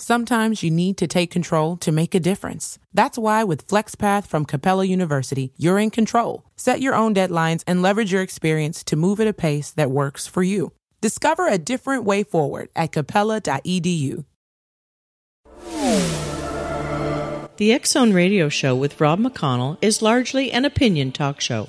Sometimes you need to take control to make a difference. That's why with FlexPath from Capella University, you're in control. Set your own deadlines and leverage your experience to move at a pace that works for you. Discover a different way forward at capella.edu. The X Zone Radio Show with Rob McConnell is largely an opinion talk show.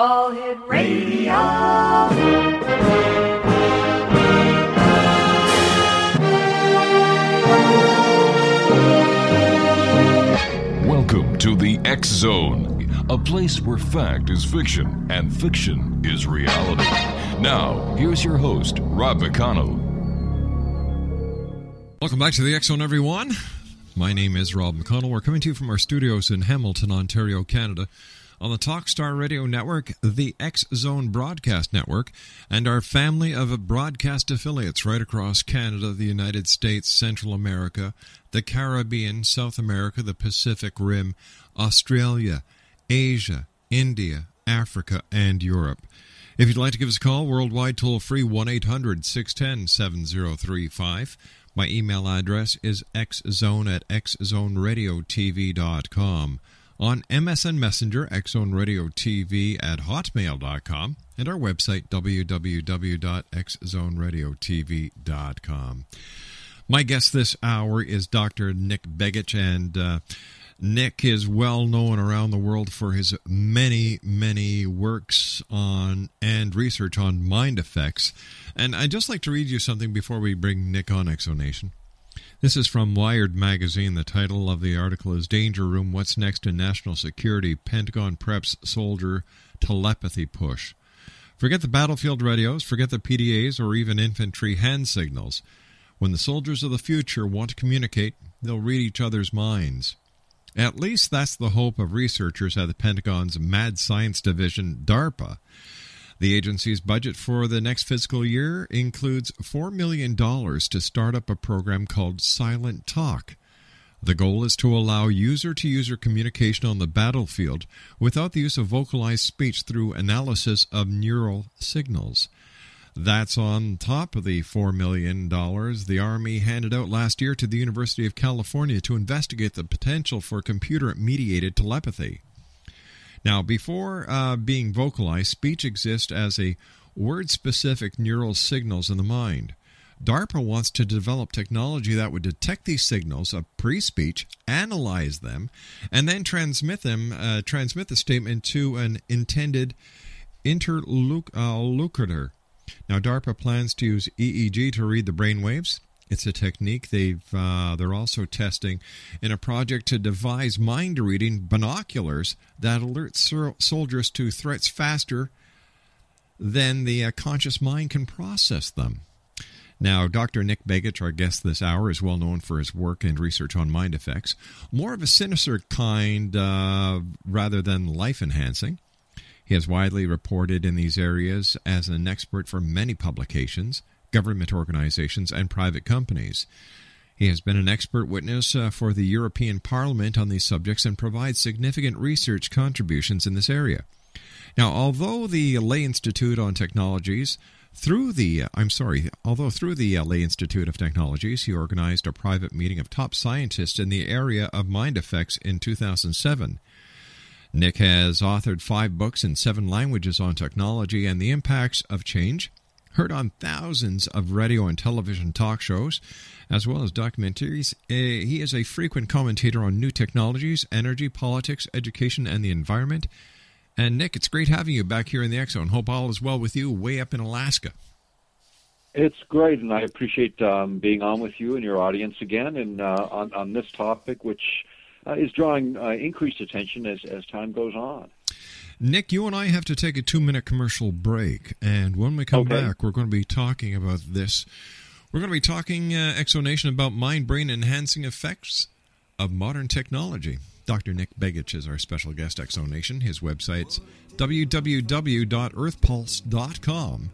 All Hit Radio. Welcome to the X Zone, a place where fact is fiction and fiction is reality. Now, here's your host, Rob McConnell. Welcome back to the X Zone, everyone. My name is Rob McConnell. We're coming to you from our studios in Hamilton, Ontario, Canada on the Talkstar Radio Network, the X Zone Broadcast Network, and our family of broadcast affiliates right across Canada, the United States, Central America, the Caribbean, South America, the Pacific Rim, Australia, Asia, India, Africa, and Europe. If you'd like to give us a call, worldwide toll free 1 800 610 7035. My email address is xzone at xzoneradiotv.com on MSN Messenger, Xzone Radio TV at hotmail.com, and our website, www.xzoneradiotv.com. My guest this hour is Dr. Nick Begich, and uh, Nick is well known around the world for his many, many works on and research on mind effects. And I'd just like to read you something before we bring Nick on X Zone Nation. This is from Wired magazine. The title of the article is Danger Room What's Next in National Security? Pentagon Preps Soldier Telepathy Push. Forget the battlefield radios, forget the PDAs, or even infantry hand signals. When the soldiers of the future want to communicate, they'll read each other's minds. At least that's the hope of researchers at the Pentagon's Mad Science Division, DARPA. The agency's budget for the next fiscal year includes $4 million to start up a program called Silent Talk. The goal is to allow user to user communication on the battlefield without the use of vocalized speech through analysis of neural signals. That's on top of the $4 million the Army handed out last year to the University of California to investigate the potential for computer mediated telepathy. Now, before uh, being vocalized, speech exists as a word specific neural signals in the mind. DARPA wants to develop technology that would detect these signals of pre-speech, analyze them, and then transmit them, uh, transmit the statement to an intended interlocutor. Now, DARPA plans to use EEG to read the brain waves. It's a technique they've uh, they're also testing in a project to devise mind reading binoculars that alert soldiers to threats faster than the uh, conscious mind can process them. Now, Dr. Nick Begich, our guest this hour, is well known for his work and research on mind effects, more of a sinister kind uh, rather than life enhancing. He has widely reported in these areas as an expert for many publications government organizations, and private companies. He has been an expert witness uh, for the European Parliament on these subjects and provides significant research contributions in this area. Now, although the Lay Institute on Technologies through the I'm sorry, although through the Lay Institute of Technologies, he organized a private meeting of top scientists in the area of mind effects in 2007. Nick has authored five books in seven languages on technology and the impacts of change, heard on thousands of radio and television talk shows, as well as documentaries. Uh, he is a frequent commentator on new technologies, energy, politics, education, and the environment. And Nick, it's great having you back here in the Zone. Hope all is well with you way up in Alaska. It's great, and I appreciate um, being on with you and your audience again, and uh, on on this topic, which uh, is drawing uh, increased attention as as time goes on. Nick, you and I have to take a two minute commercial break. And when we come okay. back, we're going to be talking about this. We're going to be talking, uh, X Zone Nation, about mind brain enhancing effects of modern technology. Dr. Nick Begich is our special guest, X Zone Nation. His website's www.earthpulse.com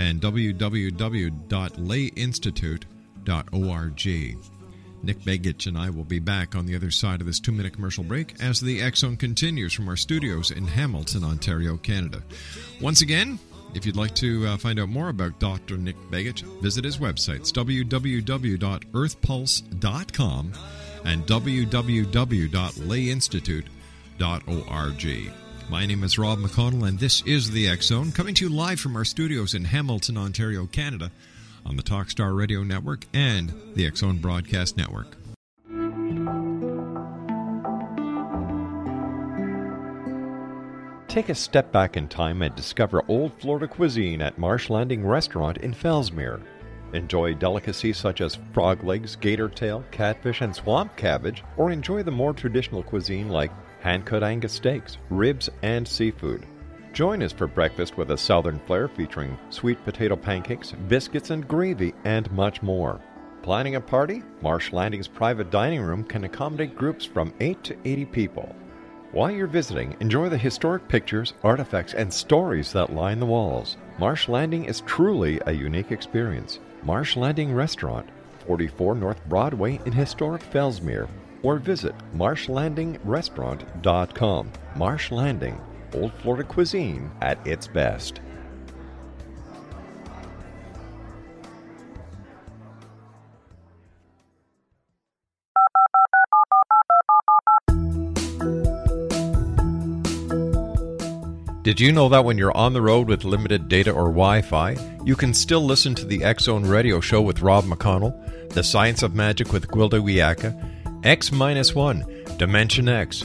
and www.layinstitute.org. Nick Begich and I will be back on the other side of this two minute commercial break as the Zone continues from our studios in Hamilton, Ontario, Canada. Once again, if you'd like to uh, find out more about Dr. Nick Begich, visit his websites www.earthpulse.com and www.layinstitute.org. My name is Rob McConnell, and this is the Zone, coming to you live from our studios in Hamilton, Ontario, Canada, on the Talkstar Radio Network and the X Zone Broadcast Network. Take a step back in time and discover old Florida cuisine at Marsh Landing Restaurant in Fellsmere. Enjoy delicacies such as frog legs, gator tail, catfish, and swamp cabbage, or enjoy the more traditional cuisine like hand cut Angus steaks, ribs, and seafood. Join us for breakfast with a southern flair featuring sweet potato pancakes, biscuits, and gravy, and much more. Planning a party? Marsh Landing's private dining room can accommodate groups from 8 to 80 people. While you're visiting, enjoy the historic pictures, artifacts, and stories that line the walls. Marsh Landing is truly a unique experience. Marsh Landing Restaurant, 44 North Broadway in historic Fellsmere, or visit marshlandingrestaurant.com. Marsh Landing, Old Florida cuisine at its best. Did you know that when you're on the road with limited data or Wi Fi, you can still listen to the Zone radio show with Rob McConnell, The Science of Magic with Gwilda Wiyaka, X 1, Dimension X,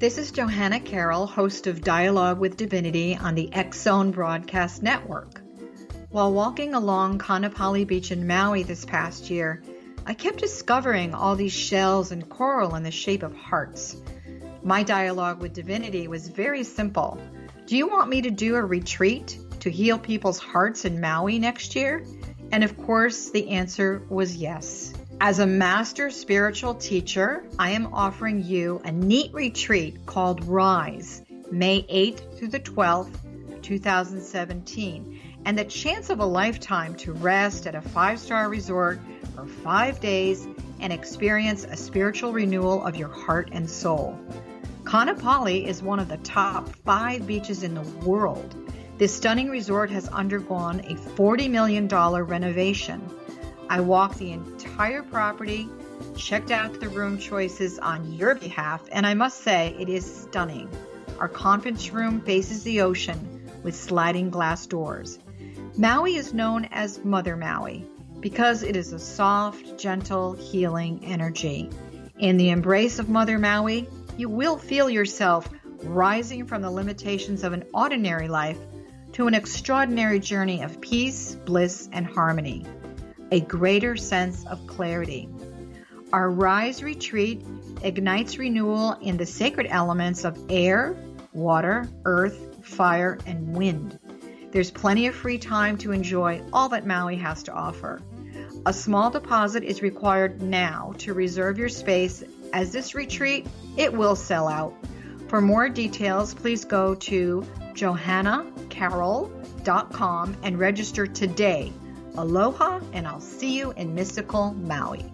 This is Johanna Carroll, host of Dialogue with Divinity on the Zone Broadcast Network. While walking along Kaanapali Beach in Maui this past year, I kept discovering all these shells and coral in the shape of hearts. My dialogue with Divinity was very simple. Do you want me to do a retreat to heal people's hearts in Maui next year? And of course, the answer was yes. As a master spiritual teacher, I am offering you a neat retreat called Rise, May 8th through the 12th, 2017, and the chance of a lifetime to rest at a five star resort for five days and experience a spiritual renewal of your heart and soul. Kaanapali is one of the top five beaches in the world. This stunning resort has undergone a $40 million renovation. I walked the entire property, checked out the room choices on your behalf, and I must say it is stunning. Our conference room faces the ocean with sliding glass doors. Maui is known as Mother Maui because it is a soft, gentle, healing energy. In the embrace of Mother Maui, you will feel yourself rising from the limitations of an ordinary life to an extraordinary journey of peace, bliss, and harmony a greater sense of clarity. Our Rise retreat ignites renewal in the sacred elements of air, water, earth, fire, and wind. There's plenty of free time to enjoy all that Maui has to offer. A small deposit is required now to reserve your space as this retreat it will sell out. For more details, please go to johannacarroll.com and register today Aloha, and I'll see you in mystical Maui.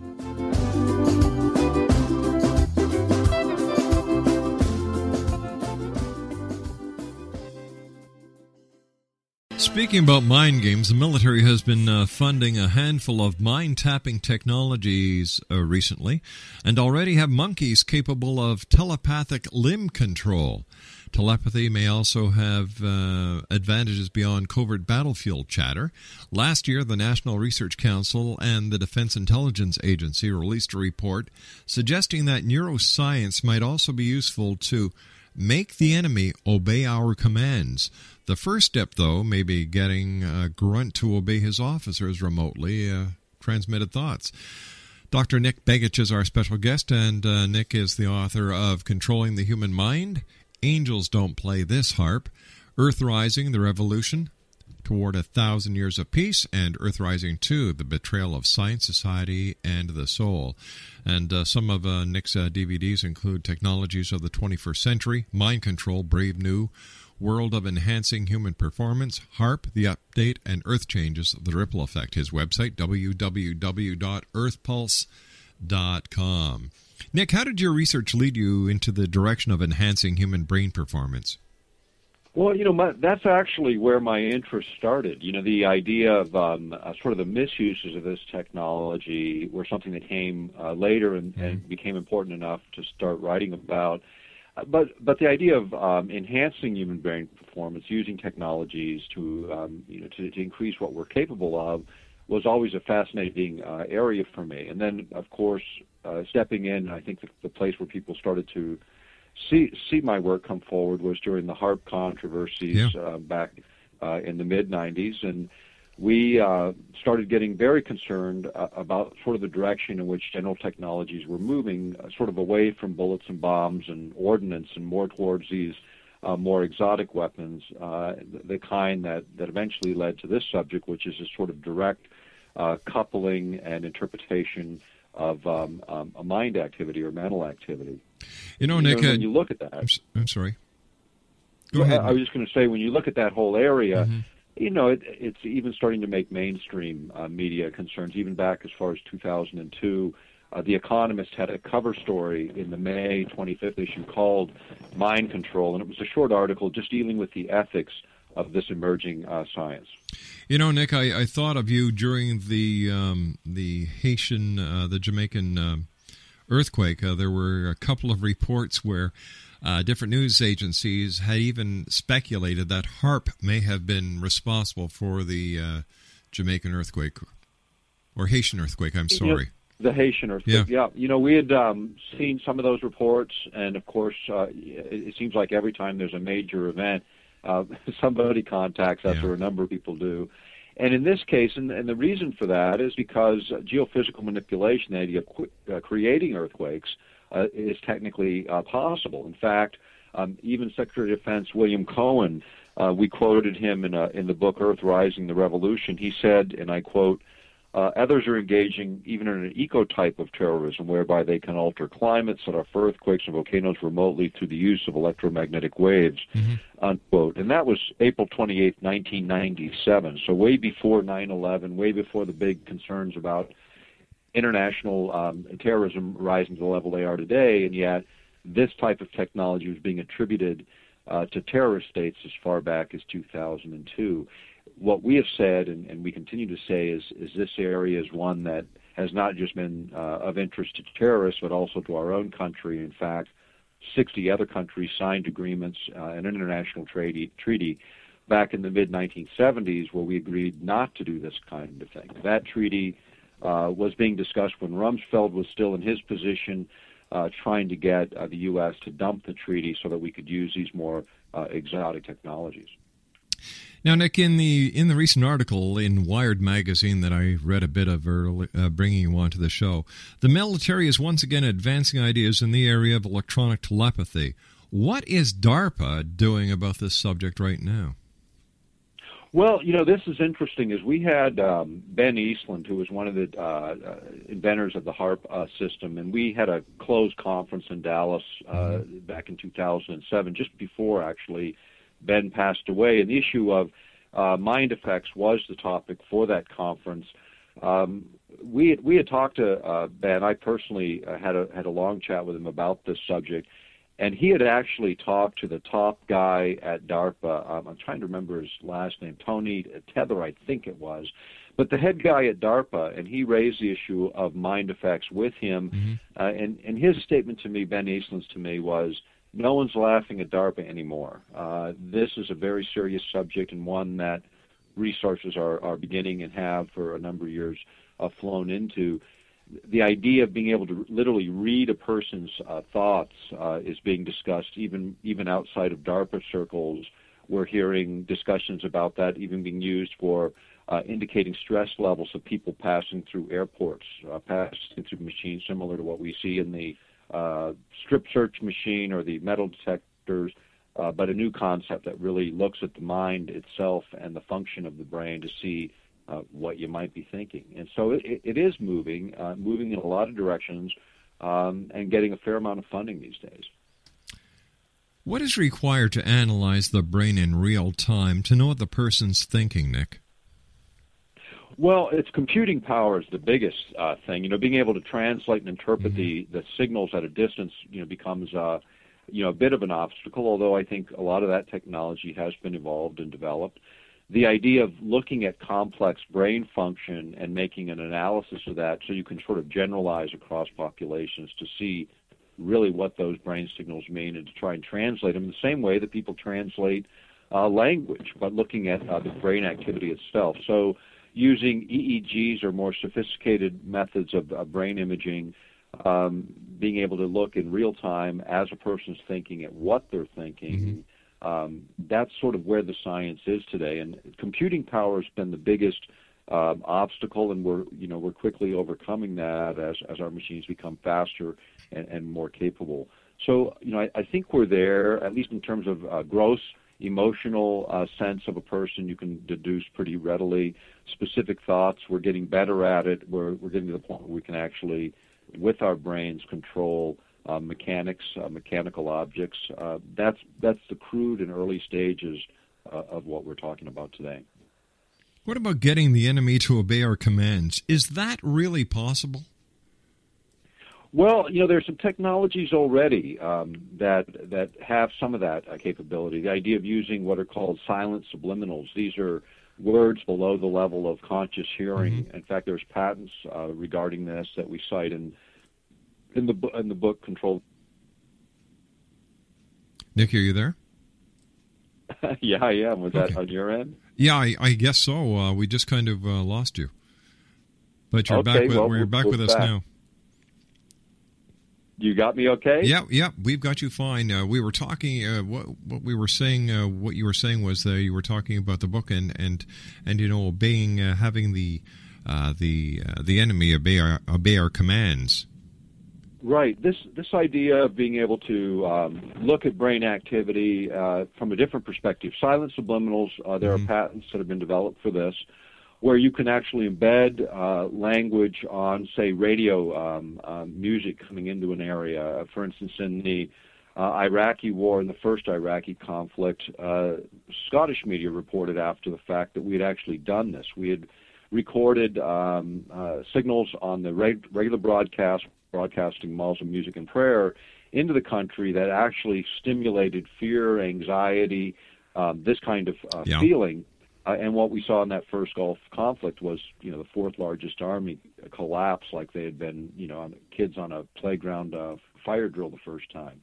Speaking about mind games, the military has been uh, funding a handful of mind tapping technologies uh, recently and already have monkeys capable of telepathic limb control. Telepathy may also have uh, advantages beyond covert battlefield chatter. Last year, the National Research Council and the Defense Intelligence Agency released a report suggesting that neuroscience might also be useful to make the enemy obey our commands. The first step, though, may be getting a grunt to obey his officers remotely, uh, transmitted thoughts. Dr. Nick Begich is our special guest, and uh, Nick is the author of Controlling the Human Mind, Angels Don't Play This HAARP, Earth Rising, The Revolution, Toward a Thousand Years of Peace, and Earth Rising 2, The Betrayal of Science, Society, and the Soul. And uh, some of uh, Nick's uh, DVDs include Technologies of the 21st Century, Mind Control, Brave New, World of Enhancing Human Performance, HAARP, The Update, and Earth Changes, The Ripple Effect. His website, www.earthpulse.com. Nick, how did your research lead you into the direction of enhancing human brain performance? Well, you know, my, that's actually where my interest started. You know, the idea of um, uh, sort of the misuses of this technology were something that came uh, later and, mm-hmm. and became important enough to start writing about but but the idea of um, enhancing human brain performance using technologies to um, you know to, to, increase what we're capable of was always a fascinating uh, area for me. And then of course uh, stepping in, I think the, the, place where people started to see see my work come forward was during the HAARP controversies yeah. uh, back uh, in the mid '90s and we uh, started getting very concerned uh, about sort of the direction in which general technologies were moving, uh, sort of away from bullets and bombs and ordnance and more towards these uh, more exotic weapons, uh, the, the, kind that, that eventually led to this subject, which is a sort of direct uh, coupling and interpretation of um, um, a mind activity or mental activity. You know, Nick, know, when you look at that, I'm, I'm sorry. Go ahead. I was just going to say, when you look at that whole area, mm-hmm you know, it, it's even starting to make mainstream uh, media concerns. Even back as far as 2002, uh, The Economist had a cover story in the May 25th issue called "Mind Control," and it was a short article just dealing with the ethics of this emerging uh, science. You know, Nick, I, I, thought of you during the um, the Haitian, uh, the Jamaican um, earthquake. Uh, there were a couple of reports where uh, different news agencies had even speculated that HAARP may have been responsible for the uh, Jamaican earthquake or Haitian earthquake. I'm sorry. the Haitian earthquake. Yeah. yeah. You know, we had um, seen some of those reports, and of course, uh, it, it, seems like every time there's a major event, uh, somebody contacts us, yeah. or a number of people do. And in this case, and, and the reason for that is because geophysical manipulation, the idea of qu- uh, creating earthquakes, uh, is technically uh, possible. In fact, um, even Secretary of Defense William Cohen, uh, we quoted him in, a, in the book Earth Rising, the Revolution. He said, and I quote, uh, others are engaging even in an eco type of terrorism whereby they can alter climates, set off earthquakes and volcanoes remotely through the use of electromagnetic waves, mm-hmm. unquote. And that was April 28, 1997. So way before 9-11, way before the big concerns about international um, terrorism rising to the level they are today, and yet this type of technology was being attributed uh, to terrorist states as far back as 2002. What we have said, and, and we continue to say, is, is this area is one that has not just been uh, of interest to terrorists, but also to our own country. In fact, 60 other countries signed agreements, uh, an international treaty, treaty back in the mid 1970s where we agreed not to do this kind of thing. That treaty uh, was being discussed when Rumsfeld was still in his position, uh, trying to get uh, the U.S. to dump the treaty so that we could use these more uh, exotic technologies. Now, Nick, in the in the recent article in Wired magazine that I read a bit of early, uh, bringing you onto the show, the military is once again advancing ideas in the area of electronic telepathy. What is DARPA doing about this subject right now? Well, you know, this is interesting. Is we had um, Ben Eastlund, who was one of the uh, uh, inventors of the HAARP uh, system, and we had a closed conference in Dallas uh, mm-hmm. back in 2007, just before actually Ben passed away. And the issue of uh, mind effects was the topic for that conference. Um, we we had talked to uh, Ben. I personally uh, had a had a long chat with him about this subject, and he had actually talked to the top guy at DARPA. Um, I'm trying to remember his last name, Tony Tether, I think it was. But the head guy at DARPA, and he raised the issue of mind effects with him. Mm-hmm. Uh, and, and his statement to me, Ben Eastlund's to me, was no one's laughing at DARPA anymore. Uh, this is a very serious subject and one that resources are, are beginning and have for a number of years uh, flown into the idea of being able to literally read a person's uh, thoughts uh, is being discussed even even outside of DARPA circles. We're hearing discussions about that even being used for uh, indicating stress levels of people passing through airports, uh, passing through machines similar to what we see in the uh, strip search machine or the metal detectors. Uh, but a new concept that really looks at the mind itself and the function of the brain to see uh, what you might be thinking. And so it, it is moving, uh, moving in a lot of directions, um, and getting a fair amount of funding these days. What is required to analyze the brain in real time to know what the person's thinking, Nick? Well, it's computing power is the biggest uh, thing. You know, being able to translate and interpret mm-hmm. the, the signals at a distance, you know, becomes uh, you know a bit of an obstacle. Although I think a lot of that technology has been evolved and developed the idea of looking at complex brain function and making an analysis of that so you can sort of generalize across populations to see really what those brain signals mean and to try and translate them in the same way that people translate uh, language, but looking at uh, the brain activity itself. So using EEGs or more sophisticated methods of brain imaging, um, being able to look in real time as a person's thinking at what they're thinking. Mm-hmm um, that's sort of where the science is today. And computing power has been the biggest uh, obstacle, and we're you know we're quickly overcoming that as as our machines become faster and, and more capable. So you know I, I think we're there at least in terms of uh, gross emotional uh, sense of a person you can deduce pretty readily. Specific thoughts, we're getting better at it. We're we're getting to the point where we can actually, with our brains, control uh, mechanics, uh, mechanical objects. Uh, that's that's the crude and early stages uh, of what we're talking about today. What about getting the enemy to obey our commands? Is that really possible? Well, you know, there's some technologies already um, that that have some of that uh, capability. The idea of using what are called silent subliminals. These are words below the level of conscious hearing. Mm-hmm. In fact, there's patents uh, regarding this that we cite in in the in the book Control. Nick, are you there? yeah, I am. Was okay. that on your end? Yeah, I, I guess so. Uh, we just kind of uh, lost you, but you're okay, back. With, well, you're back with us back. now. You got me okay? Yeah, yeah, we've got you fine. Uh, we were talking. Uh, what what we were saying. Uh, what you were saying was that you were talking about the book and and and you know obeying, uh, having the the the enemy obey our obey our commands. Right. This this idea of being able to um, look at brain activity uh, from a different perspective. Silent subliminals. Uh, there mm-hmm. are patents that have been developed for this, where you can actually embed uh, language on, say, radio um, um, music coming into an area. For instance, in the uh, Iraqi war, in the first Iraqi conflict, uh, Scottish media reported after the fact that we had actually done this. We had recorded um, uh, signals on the reg- regular broadcast broadcasting Muslim music and prayer into the country that actually stimulated fear, anxiety, um, this kind of uh, yeah. feeling. Uh, and what we saw in that first Gulf conflict was, you know, the fourth largest army collapse like they had been, you know, on, kids on a playground uh, fire drill the first time.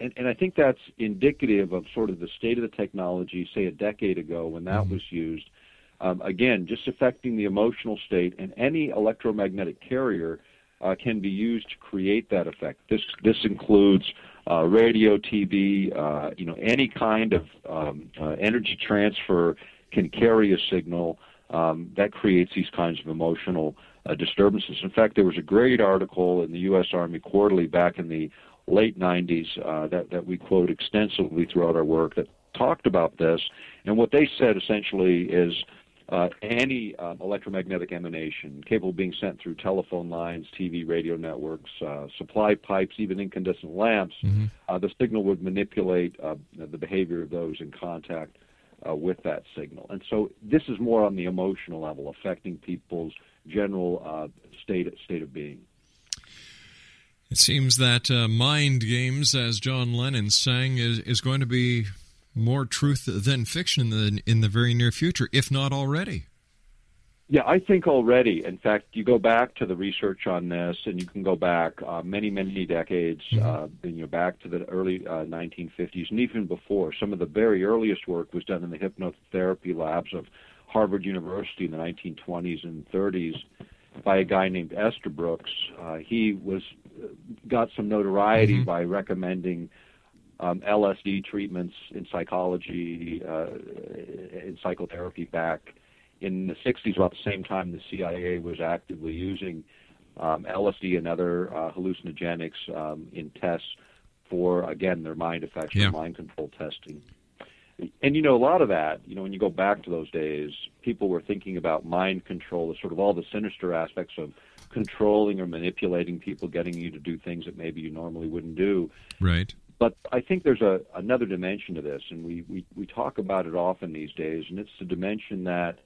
And, and I think that's indicative of sort of the state of the technology, say a decade ago when that mm-hmm. was used. Um, again, just affecting the emotional state, and any electromagnetic carrier uh, can be used to create that effect. This this includes uh, radio, TV, uh, you know, any kind of um, uh, energy transfer can carry a signal um, that creates these kinds of emotional uh, disturbances. In fact, there was a great article in the U.S. Army Quarterly back in the late 90s uh, that that we quote extensively throughout our work that talked about this. And what they said essentially is uh, any uh, electromagnetic emanation capable of being sent through telephone lines, TV, radio networks, uh, supply pipes, even incandescent lamps, mm-hmm. Uh, the signal would manipulate uh, the behavior of those in contact uh, with that signal. And so this is more on the emotional level, affecting people's general state state of being. It seems that uh, mind games, as John Lennon sang, is, is going to be more truth than fiction the, in the very near future, if not already. Yeah, I think already. In fact, you go back to the research on this, and you can go back uh, many, many decades, mm-hmm. uh, you know, back to the early uh, 1950s, and even before. Some of the very earliest work was done in the hypnotherapy labs of Harvard University in the 1920s and 30s by a guy named Estabrooks. Uh, he was uh, got some notoriety mm-hmm. by recommending um, LSD treatments in psychology, uh, in psychotherapy back in the 60s, about the same time the CIA was actively using um, LSD and other uh, hallucinogenics um, in tests for, again, their mind effects, yeah. mind control testing. And you know, a lot of that, you know, when you go back to those days, people were thinking about mind control as sort of all the sinister aspects of controlling or manipulating people, getting you to do things that maybe you normally wouldn't do. Right. But I think there's a another dimension to this, and we, we, we talk about it often these days, and it's the dimension that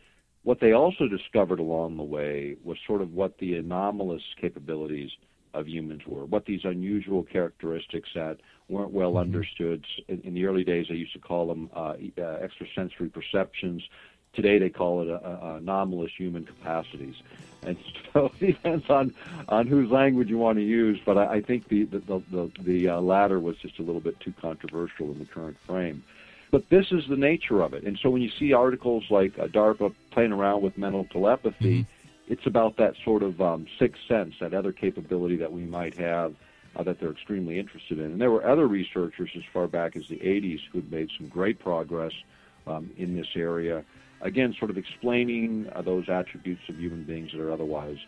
what they also discovered along the way was sort of what the anomalous capabilities of humans were, what these unusual characteristics that weren't well mm-hmm. understood. In, in, the early days, they used to call them uh, uh, extrasensory perceptions. Today, they call it a, a anomalous human capacities. And so it depends on, on whose language you want to use, but I, I think the, the, the, the, the uh, latter was just a little bit too controversial in the current frame. But this is the nature of it. And so when you see articles like uh, DARPA playing around with mental telepathy, mm-hmm. it's about that sort of um, sixth sense, that other capability that we might have uh, that they're extremely interested in. And there were other researchers as far back as the 80s who had made some great progress um, in this area. Again, sort of explaining uh, those attributes of human beings that are otherwise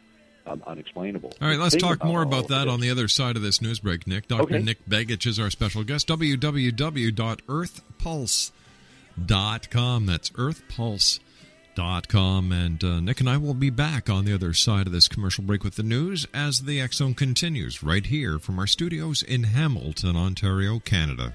um, unexplainable. All right, let's talk about more about that on the other side of this news break, Nick. Dr. Okay. Nick Begich is our special guest. www.earthpulse.com. That's earthpulse.com. And uh, Nick and I will be back on the other side of this commercial break with the news as the Zone continues right here from our studios in Hamilton, Ontario, Canada.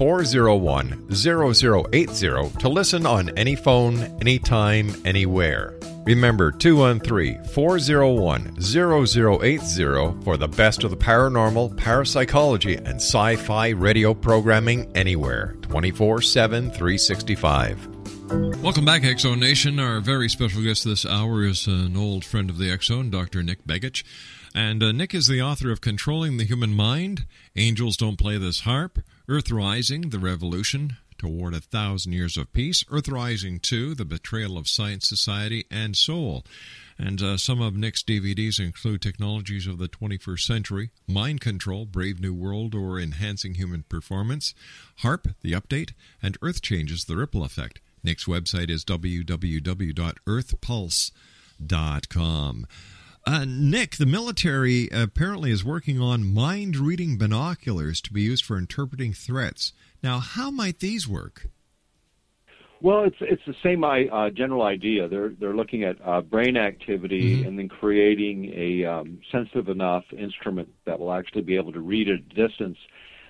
401 0080 to listen on any phone, anytime, anywhere. Remember 213 401 0080 for the best of the paranormal, parapsychology, and sci fi radio programming anywhere 24 7 365. Welcome back, Zone Nation. Our very special guest this hour is an old friend of the Zone, Dr. Nick Begich. And uh, Nick is the author of Controlling the Human Mind, Angels Don't Play This HAARP, Earth Rising, The Revolution, toward a thousand years of peace. Earthrising 2, The Betrayal of Science, Society, and Soul. And uh, some of Nick's DVDs include Technologies of the 21st Century, Mind Control, Brave New World, or Enhancing Human Performance, HAARP, The Update, and Earth Changes, The Ripple Effect. Nick's website is www.earthpulse.com. Uh, Nick, the military apparently is working on mind reading binoculars to be used for interpreting threats. Now, how might these work? Well, it's it's the same uh, general idea. They're they're looking at uh, brain activity mm-hmm. and then creating a um, sensitive enough instrument that will actually be able to read at a distance.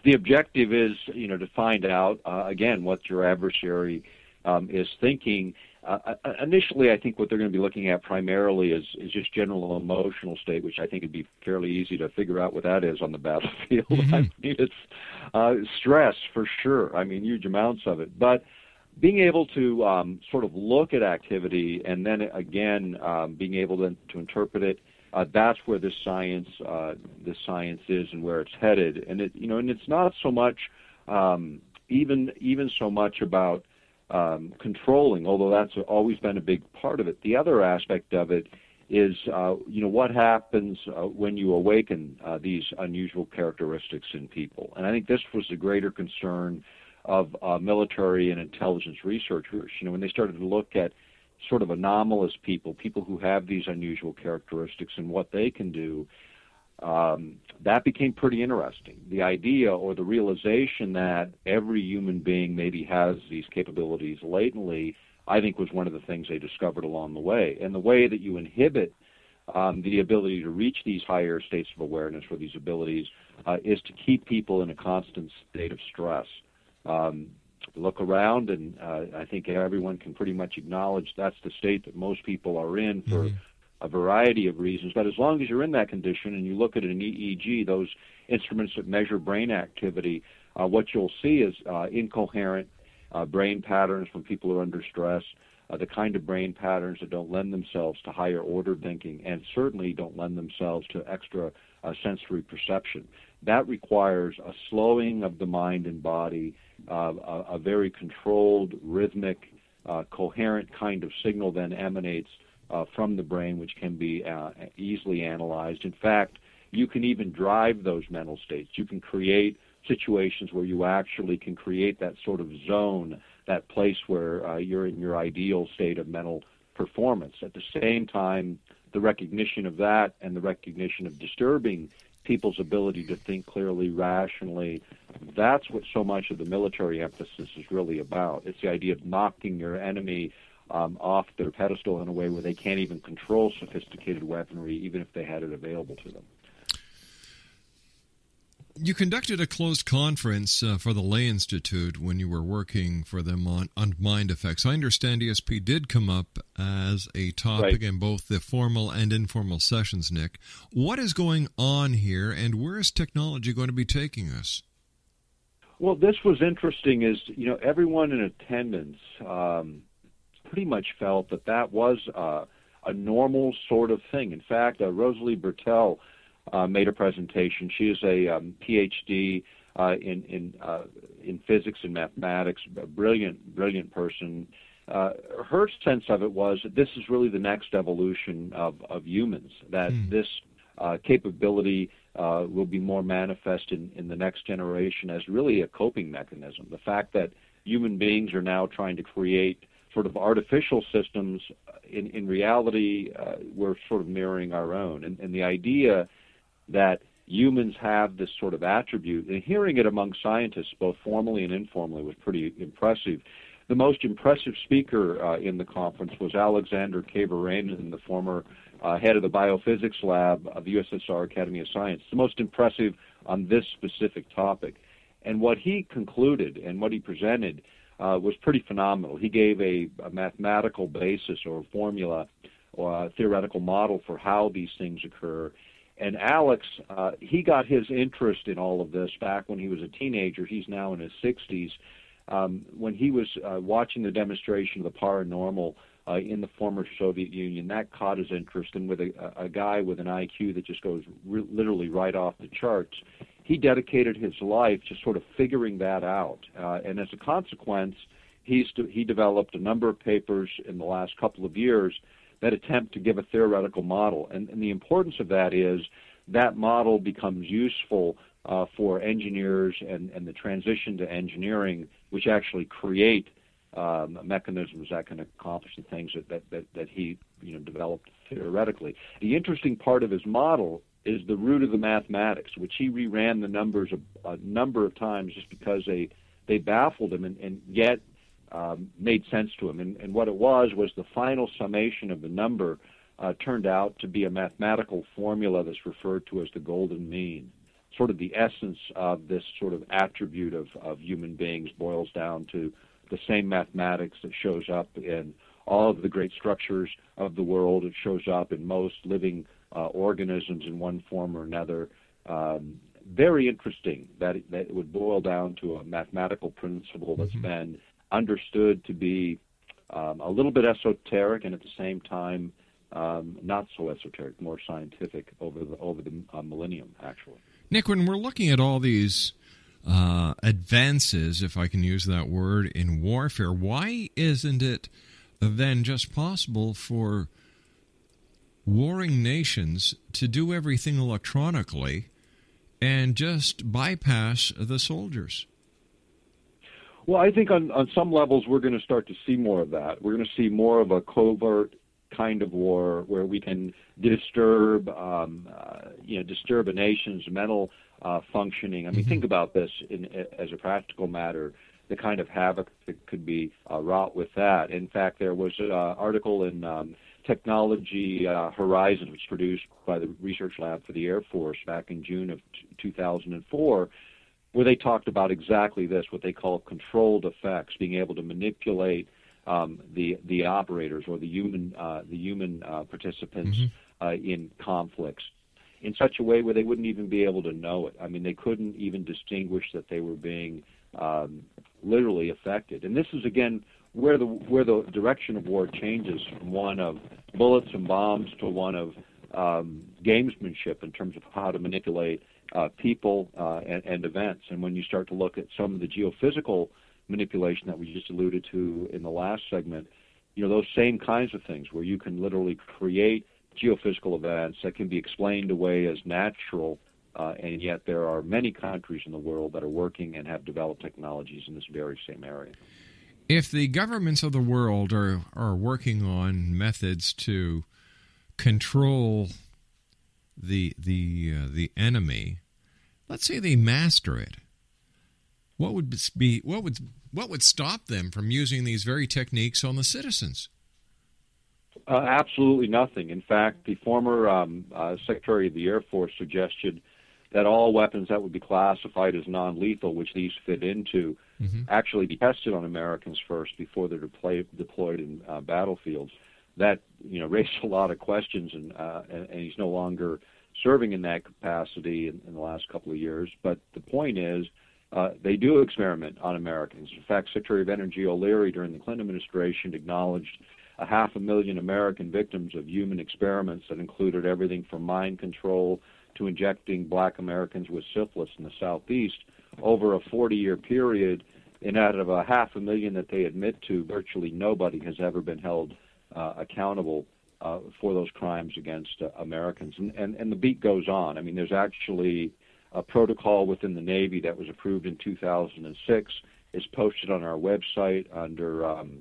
The objective is, you know, to find out uh, again what your adversary um, is thinking. Uh, uh, initially, I think what they're going to be looking at primarily is, is just general emotional state, which I think would be fairly easy to figure out what that is on the battlefield. Mm-hmm. I mean, it's uh, stress for sure. I mean, huge amounts of it. But being able to um, sort of look at activity and then again um, being able to, to interpret it, uh, that's where this science uh, this science is and where it's headed. And it you know, and it's not so much um, even even so much about um, controlling, although that's always been a big part of it. The other aspect of it is, uh, you know, what happens uh, when you awaken uh, these unusual characteristics in people. And I think this was the greater concern of uh, military and intelligence researchers. You know, when they started to look at sort of anomalous people, people who have these unusual characteristics and what they can do, um, that became pretty interesting. The idea or the realization that every human being maybe has these capabilities latently, I think, was one of the things they discovered along the way. And the way that you inhibit um, the ability to reach these higher states of awareness or these abilities uh, is to keep people in a constant state of stress. Um, look around, and uh, I think everyone can pretty much acknowledge that's the state that most people are in for. Mm-hmm a variety of reasons. But as long as you're in that condition and you look at an EEG, those instruments that measure brain activity, uh, what you'll see is uh, incoherent uh, brain patterns when people are under stress, uh, the kind of brain patterns that don't lend themselves to higher order thinking and certainly don't lend themselves to extra uh, sensory perception. That requires a slowing of the mind and body, uh, a, a, very controlled, rhythmic, coherent kind of signal then emanates uh, from the brain, which can be uh, easily analyzed. In fact, you can even drive those mental states. You can create situations where you actually can create that sort of zone, that place where uh, you're in your ideal state of mental performance. At the same time, the recognition of that and the recognition of disturbing people's ability to think clearly, rationally, that's what so much of the military emphasis is really about. It's the idea of knocking your enemy um, off their pedestal in a way where they can't even control sophisticated weaponry, even if they had it available to them. You conducted a closed conference uh, for the Lay Institute when you were working for them on, on mind effects. I understand ESP did come up as a topic right. in both the formal and informal sessions, Nick. What is going on here, and where is technology going to be taking us? Well, this was interesting. Is you know everyone in attendance um, pretty much felt that that was uh, a normal sort of thing. In fact, uh, Rosalie Bertell uh, made a presentation. She is a um, PhD uh, in in uh, in physics and mathematics, a brilliant brilliant person. Uh, her sense of it was that this is really the next evolution of, of humans. That hmm. this uh, capability uh, will be more manifest in, in the next generation as really a coping mechanism. The fact that human beings are now trying to create sort of artificial systems, uh, in, in reality, uh, we're sort of mirroring our own. And, and the idea that humans have this sort of attribute, and hearing it among scientists, both formally and informally, was pretty impressive. The most impressive speaker uh, in the conference was Alexander Kaivarainen, the former uh, head of the biophysics lab of the USSR Academy of Science. The most impressive on this specific topic. And what he concluded and what he presented uh, was pretty phenomenal. He gave a, a mathematical basis or formula or a theoretical model for how these things occur. And Alex, uh, he got his interest in all of this back when he was a teenager. He's now in his 60s. Um, when he was uh, watching the demonstration of the paranormal uh, in the former Soviet Union, that caught his interest. And with a, a guy with an IQ that just goes re- literally right off the charts, he dedicated his life to sort of figuring that out. Uh, and as a consequence, he's he developed a number of papers in the last couple of years that attempt to give a theoretical model. And, and the importance of that is that model becomes useful uh, for engineers and, and the transition to engineering, which actually create um, mechanisms that can accomplish the things that, that, that, that he you know, developed theoretically. The interesting part of his model is the root of the mathematics, which he reran the numbers a, a number of times just because they they baffled him and, and yet um, made sense to him. And, and what it was was the final summation of the number uh, turned out to be a mathematical formula that's referred to as the golden mean. Sort of the essence of this sort of attribute of, of human beings boils down to the same mathematics that shows up in all of the great structures of the world. It shows up in most living uh, organisms in one form or another. Um, very interesting that it, that it would boil down to a mathematical principle that's mm-hmm. been understood to be um, a little bit esoteric and at the same time um, not so esoteric, more scientific over the over the uh, millennium, actually. Nick, when we're looking at all these uh, advances, if I can use that word, in warfare, why isn't it then just possible for warring nations to do everything electronically and just bypass the soldiers? Well, I think on, on some levels we're going to start to see more of that. We're going to see more of a covert kind of war where we can disturb, um, uh, you know, disturb a nation's mental uh, functioning. I mean, mm-hmm. think about this in, as a practical matter. The kind of havoc that could be uh, wrought with that. In fact, there was an uh, article in um, Technology uh, Horizon, which was produced by the Research Lab for the Air Force back in June of t- 2004, where they talked about exactly this, what they call controlled effects, being able to manipulate um, the the operators or the human uh, the human uh, participants mm-hmm. uh, in conflicts in such a way where they wouldn't even be able to know it. I mean, they couldn't even distinguish that they were being um, literally affected. And this is again where the where the direction of war changes from one of bullets and bombs to one of um, gamesmanship in terms of how to manipulate uh, people uh, and, and events. And when you start to look at some of the geophysical manipulation that we just alluded to in the last segment, you know, those same kinds of things where you can literally create geophysical events that can be explained away as natural, uh, and yet there are many countries in the world that are working and have developed technologies in this very same area. If the governments of the world are, are working on methods to control the the uh, the enemy, let's say they master it, what would be what would what would stop them from using these very techniques on the citizens? Uh, absolutely nothing. In fact, the former um, uh, Secretary of the Air Force suggested that all weapons that would be classified as non-lethal, which these fit into, mm-hmm. actually be tested on Americans first before they're deploy- deployed in uh, battlefields. That you know raised a lot of questions, and, uh, and, and he's no longer serving in that capacity in, in the last couple of years. But the point is uh, they do experiment on Americans. In fact, Secretary of Energy O'Leary during the Clinton administration acknowledged a half a million American victims of human experiments that included everything from mind control to injecting black Americans with syphilis in the Southeast over a 40 year period. And out of a half a million that they admit to, virtually nobody has ever been held uh, accountable uh, for those crimes against uh, Americans. And, and, and the beat goes on. I mean, there's actually a protocol within the Navy that was approved in 2006 It's posted on our website under um,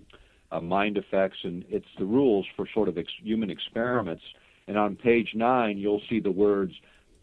uh, Mind Effects, and it's the rules for sort of ex- human experiments. And on page nine, you'll see the words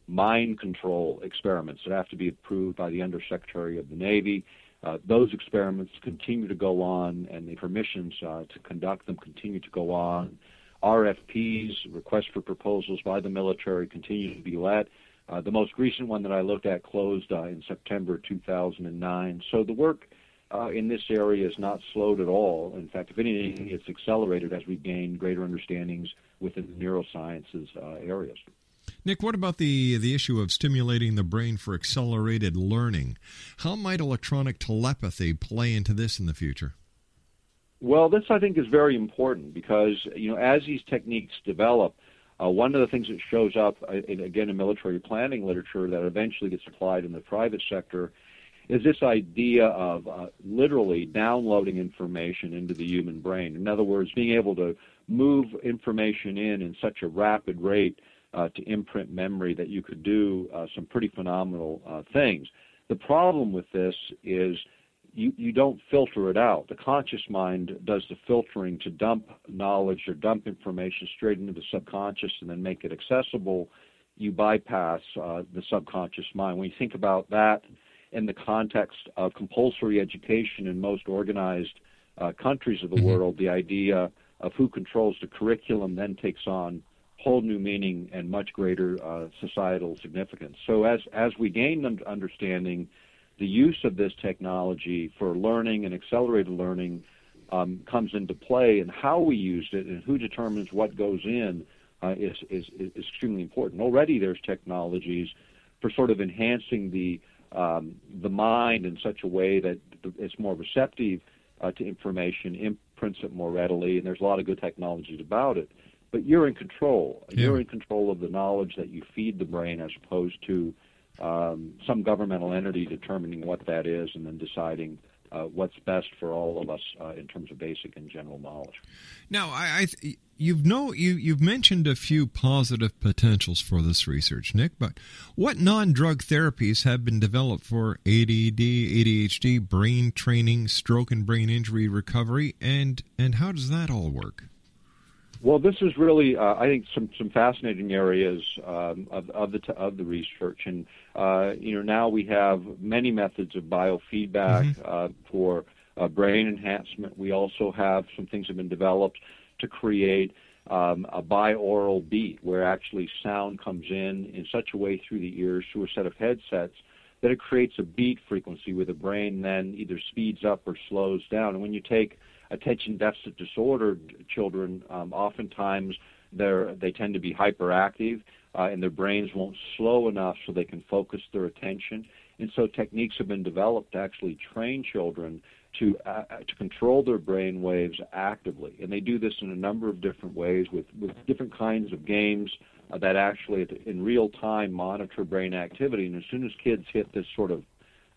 mind control experiments that have to be approved by the Undersecretary of the Navy. Uh, those experiments continue to go on, and the permissions uh, to conduct them continue to go on. RFPs, requests for proposals by the military, continue to be let. Uh, the most recent one that I looked at closed uh, in September 2009. So the work uh, in this area is not slowed at all. In fact, if anything, it's accelerated as we gain greater understandings within the neurosciences uh, areas. Nick, what about the the issue of stimulating the brain for accelerated learning? How might electronic telepathy play into this in the future? Well, this I think is very important because you know as these techniques develop, uh, one of the things that shows up, uh, in, again, in military planning literature that eventually gets applied in the private sector is this idea of uh, literally downloading information into the human brain. In other words, being able to move information in in such a rapid rate uh, to imprint memory that you could do uh, some pretty phenomenal uh, things. The problem with this is you, you don't filter it out. The conscious mind does the filtering to dump knowledge or dump information straight into the subconscious and then make it accessible. You bypass uh, the subconscious mind. When you think about that in the context of compulsory education in most organized uh, countries of the mm-hmm. world, the idea of who controls the curriculum then takes on whole new meaning and much greater uh, societal significance. So as as we gain understanding the use of this technology for learning and accelerated learning um, comes into play and how we used it and who determines what goes in uh, is, is, is extremely important. Already there's technologies for sort of enhancing the um, the mind in such a way that it's more receptive uh, to information, imprints it more readily, and there's a lot of good technologies about it. But you're in control. Yeah. You're in control of the knowledge that you feed the brain, as opposed to um, some governmental entity determining what that is and then deciding uh, what's best for all of us uh, in terms of basic and general knowledge. Now, I, I you've know you you've mentioned a few positive potentials for this research, Nick. But what non-drug therapies have been developed for ADD, ADHD, brain training, stroke and brain injury recovery, and and how does that all work? Well, this is really, uh, I think, some some fascinating areas um, of of the of the research, and uh, you know now we have many methods of biofeedback mm-hmm. uh, for uh, brain enhancement. We also have some things have been developed to create um, a binaural beat, where actually sound comes in in such a way through the ears through a set of headsets that it creates a beat frequency where the brain then either speeds up or slows down. And when you take attention deficit disordered children, um, oftentimes they're, they tend to be hyperactive uh, and their brains won't slow enough so they can focus their attention. And so techniques have been developed to actually train children to uh, to control their brain waves actively, and they do this in a number of different ways with with different kinds of games uh, that actually in real time monitor brain activity. And as soon as kids hit this sort of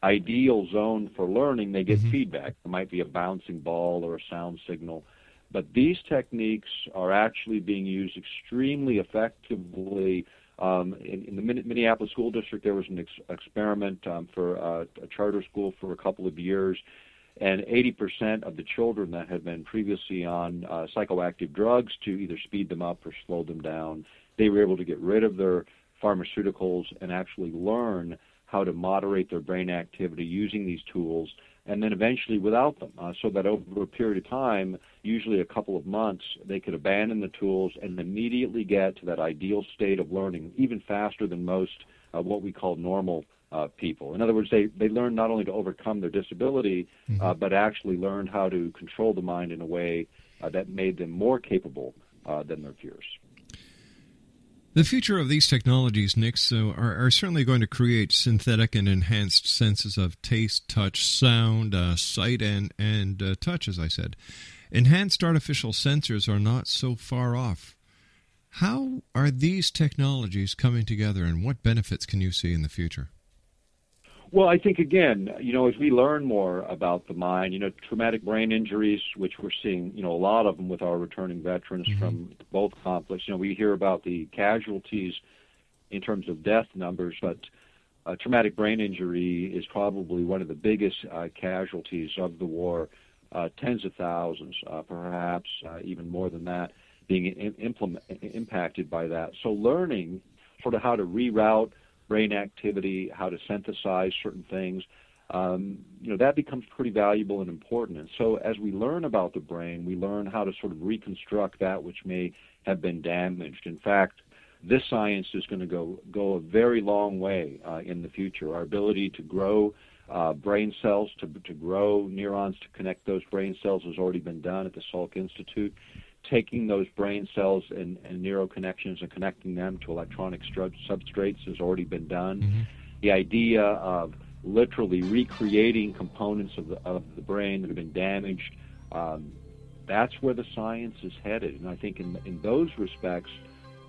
ideal zone for learning, they get mm-hmm. feedback. It might be a bouncing ball or a sound signal. But these techniques are actually being used extremely effectively. Um, in, in, the Minneapolis School District, there was an ex- experiment um, for uh, a charter school for a couple of years, and 80% of the children that had been previously on uh, psychoactive drugs to either speed them up or slow them down, they were able to get rid of their pharmaceuticals and actually learn how to moderate their brain activity using these tools, and then eventually without them, uh, so that over a period of time, usually a couple of months, they could abandon the tools and immediately get to that ideal state of learning, even faster than most uh, what we call normal uh, people. In other words, they, they learn not only to overcome their disability, mm-hmm. uh, but actually learn how to control the mind in a way uh, that made them more capable uh, than their peers. The future of these technologies, Nick, so are, are, certainly going to create synthetic and enhanced senses of taste, touch, sound, uh, sight, and and uh, touch. As I said, enhanced artificial sensors are not so far off. How are these technologies coming together, and what benefits can you see in the future? Well, I think again, you know, as we learn more about the mind, you know, traumatic brain injuries, which we're seeing, you know, a lot of them with our returning veterans mm-hmm. from both conflicts. You know, we hear about the casualties in terms of death numbers, but uh, traumatic brain injury is probably one of the biggest uh, casualties of the war. Uh, tens of thousands, uh, perhaps uh, even more than that, being implement, impacted by that. So learning sort of how to reroute brain activity, how to synthesize certain things, um, you know, that becomes pretty valuable and important. And so as we learn about the brain, we learn how to sort of reconstruct that which may have been damaged. In fact, this science is going to go go a very long way uh, in the future. Our ability to grow uh, brain cells, to to grow neurons, to connect those brain cells has already been done at the Salk Institute taking those brain cells and, and neural connections and connecting them to electronic substrates has already been done. Mm-hmm. The idea of literally recreating components of the, of the brain that have been damaged, um, that's where the science is headed. And I think in, in those respects,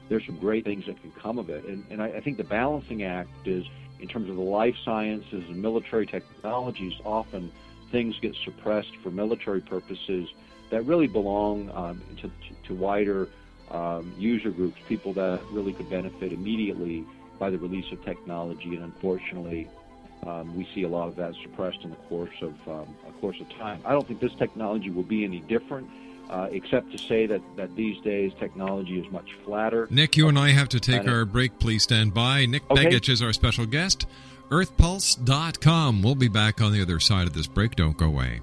there's some great things that can come of it. And, and I, I think the balancing act is in terms of the life sciences and military technologies, often things get suppressed for military purposes that really belong um, to, to, wider um, user groups, people that really could benefit immediately by the release of technology. And unfortunately, um, we see a lot of that suppressed in the course of um, a course of time. I don't think this technology will be any different. Uh, except to say that, that these days technology is much flatter. Nick, you and I have to take our break. Please stand by. Nick okay. Begich is our special guest. EarthPulse.com. We'll be back on the other side of this break. Don't go away.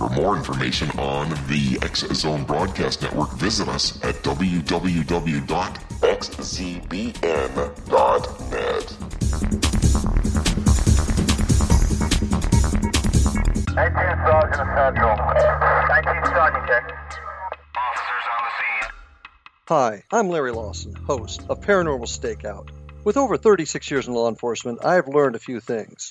For more information on the X Zone Broadcast Network, visit us at www.xzbn.net. 19 Sergeant Central. 19 Sergeant, check. Officers on the scene. Hi, I'm Larry Lawson, host of Paranormal Stakeout. With over 36 years in law enforcement, I have learned a few things.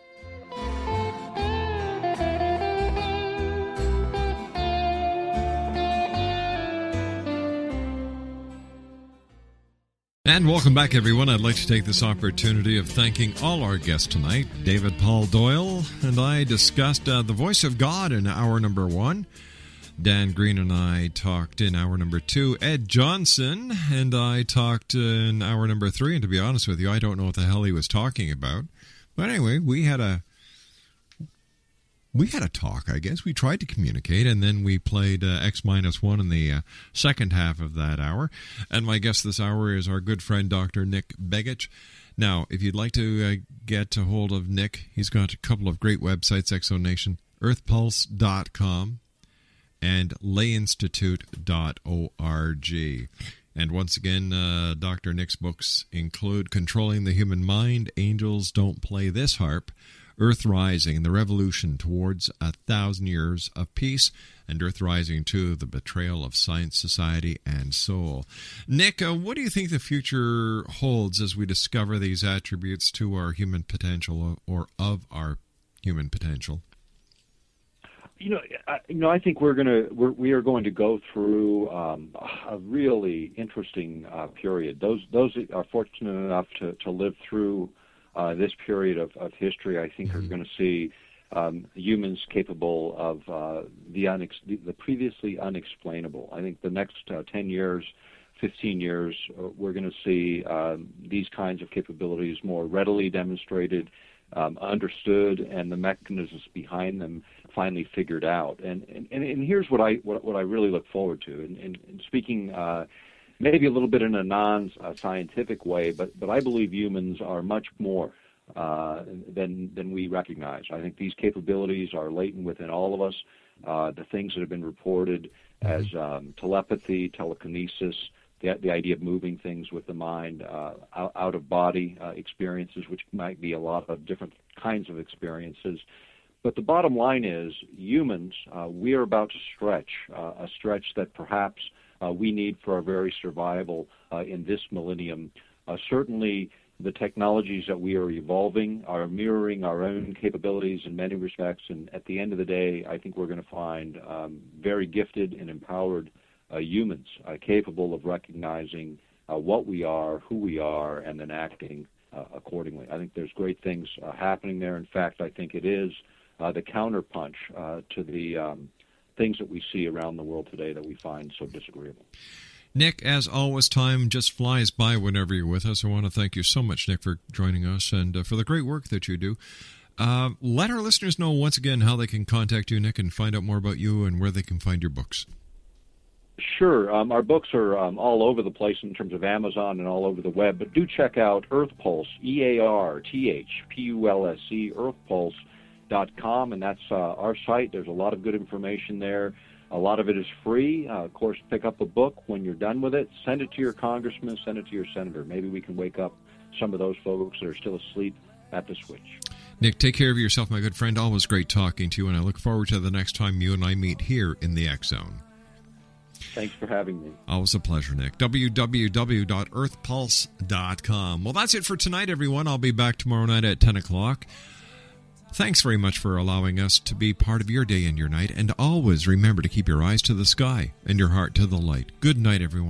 And welcome back, everyone. I'd like to take this opportunity of thanking all our guests tonight. David Paul Doyle and I discussed uh, the voice of God in hour number one. Dan Green and I talked in hour number two. Ed Johnson and I talked in hour number three. And to be honest with you, I don't know what the hell he was talking about. But anyway, we had a we had a talk, I guess. We tried to communicate, and then we played uh, X minus one in the uh, second half of that hour. And my guest this hour is our good friend, Dr. Nick Begich. Now, if you'd like to uh, get a hold of Nick, he's got a couple of great websites, X Zone Nation, earthpulse.com, and layinstitute.org. And once again, uh, Dr. Nick's books include Controlling the Human Mind, Angels Don't Play This HAARP, Earth Rising, the revolution towards a thousand years of peace, and Earth Rising 2, the betrayal of science, society, and soul. Nick, uh, what do you think the future holds as we discover these attributes to our human potential or of our human potential? You know, I, you know, I think we're gonna we're, we are going to go through um, a really interesting uh, period. Those those are fortunate enough to to live through uh, this period of, of history, I think, mm-hmm. are going to see um, humans capable of uh, the, unex- the previously unexplainable. I think the next uh, 10 years, 15 years, uh, we're going to see um, these kinds of capabilities more readily demonstrated, um, understood, and the mechanisms behind them finally figured out. And and, and here's what I what, what I really look forward to. And, and, and speaking uh, maybe a little bit in a non-scientific way, but but I believe humans are much more uh, than than we recognize. I think these capabilities are latent within all of us. Uh, the things that have been reported as um, telepathy, telekinesis, the, the idea of moving things with the mind, uh, out, out of body uh, experiences, which might be a lot of different kinds of experiences. But the bottom line is, humans, uh, we are about to stretch, uh, a stretch that perhaps we need for our very survival uh, in this millennium Uh, certainly, the technologies that we are evolving are mirroring our own capabilities in many respects. And at the end of the day, I think we're going to find um, very gifted and empowered uh, humans uh, capable of recognizing uh, what we are, who we are, and then acting uh, accordingly. I think there's great things uh, happening there. In fact, I think it is uh, the counterpunch to the um, things that we see around the world today that we find so disagreeable. Nick, as always, time just flies by whenever you're with us. I want to thank you so much, Nick, for joining us and uh, for the great work that you do. Uh, let our listeners know once again how they can contact you, Nick, and find out more about you and where they can find your books. Sure. Um, our books are um, all over the place in terms of Amazon and all over the web, but do check out Earth Pulse, E A R T H P U L S E, earthpulse.com, and that's uh, our site. There's a lot of good information there. A lot of it is free. Uh, of course, pick up a book when you're done with it. Send it to your congressman, send it to your senator. Maybe we can wake up some of those folks that are still asleep at the switch. Nick, take care of yourself, my good friend. Always great talking to you, and I look forward to the next time you and I meet here in the X Zone. Thanks for having me. Always a pleasure, Nick. www.earthpulse.com. Well, that's it for tonight, everyone. I'll be back tomorrow night at 10 o'clock. Thanks very much for allowing us to be part of your day and your night. And always remember to keep your eyes to the sky and your heart to the light. Good night, everyone.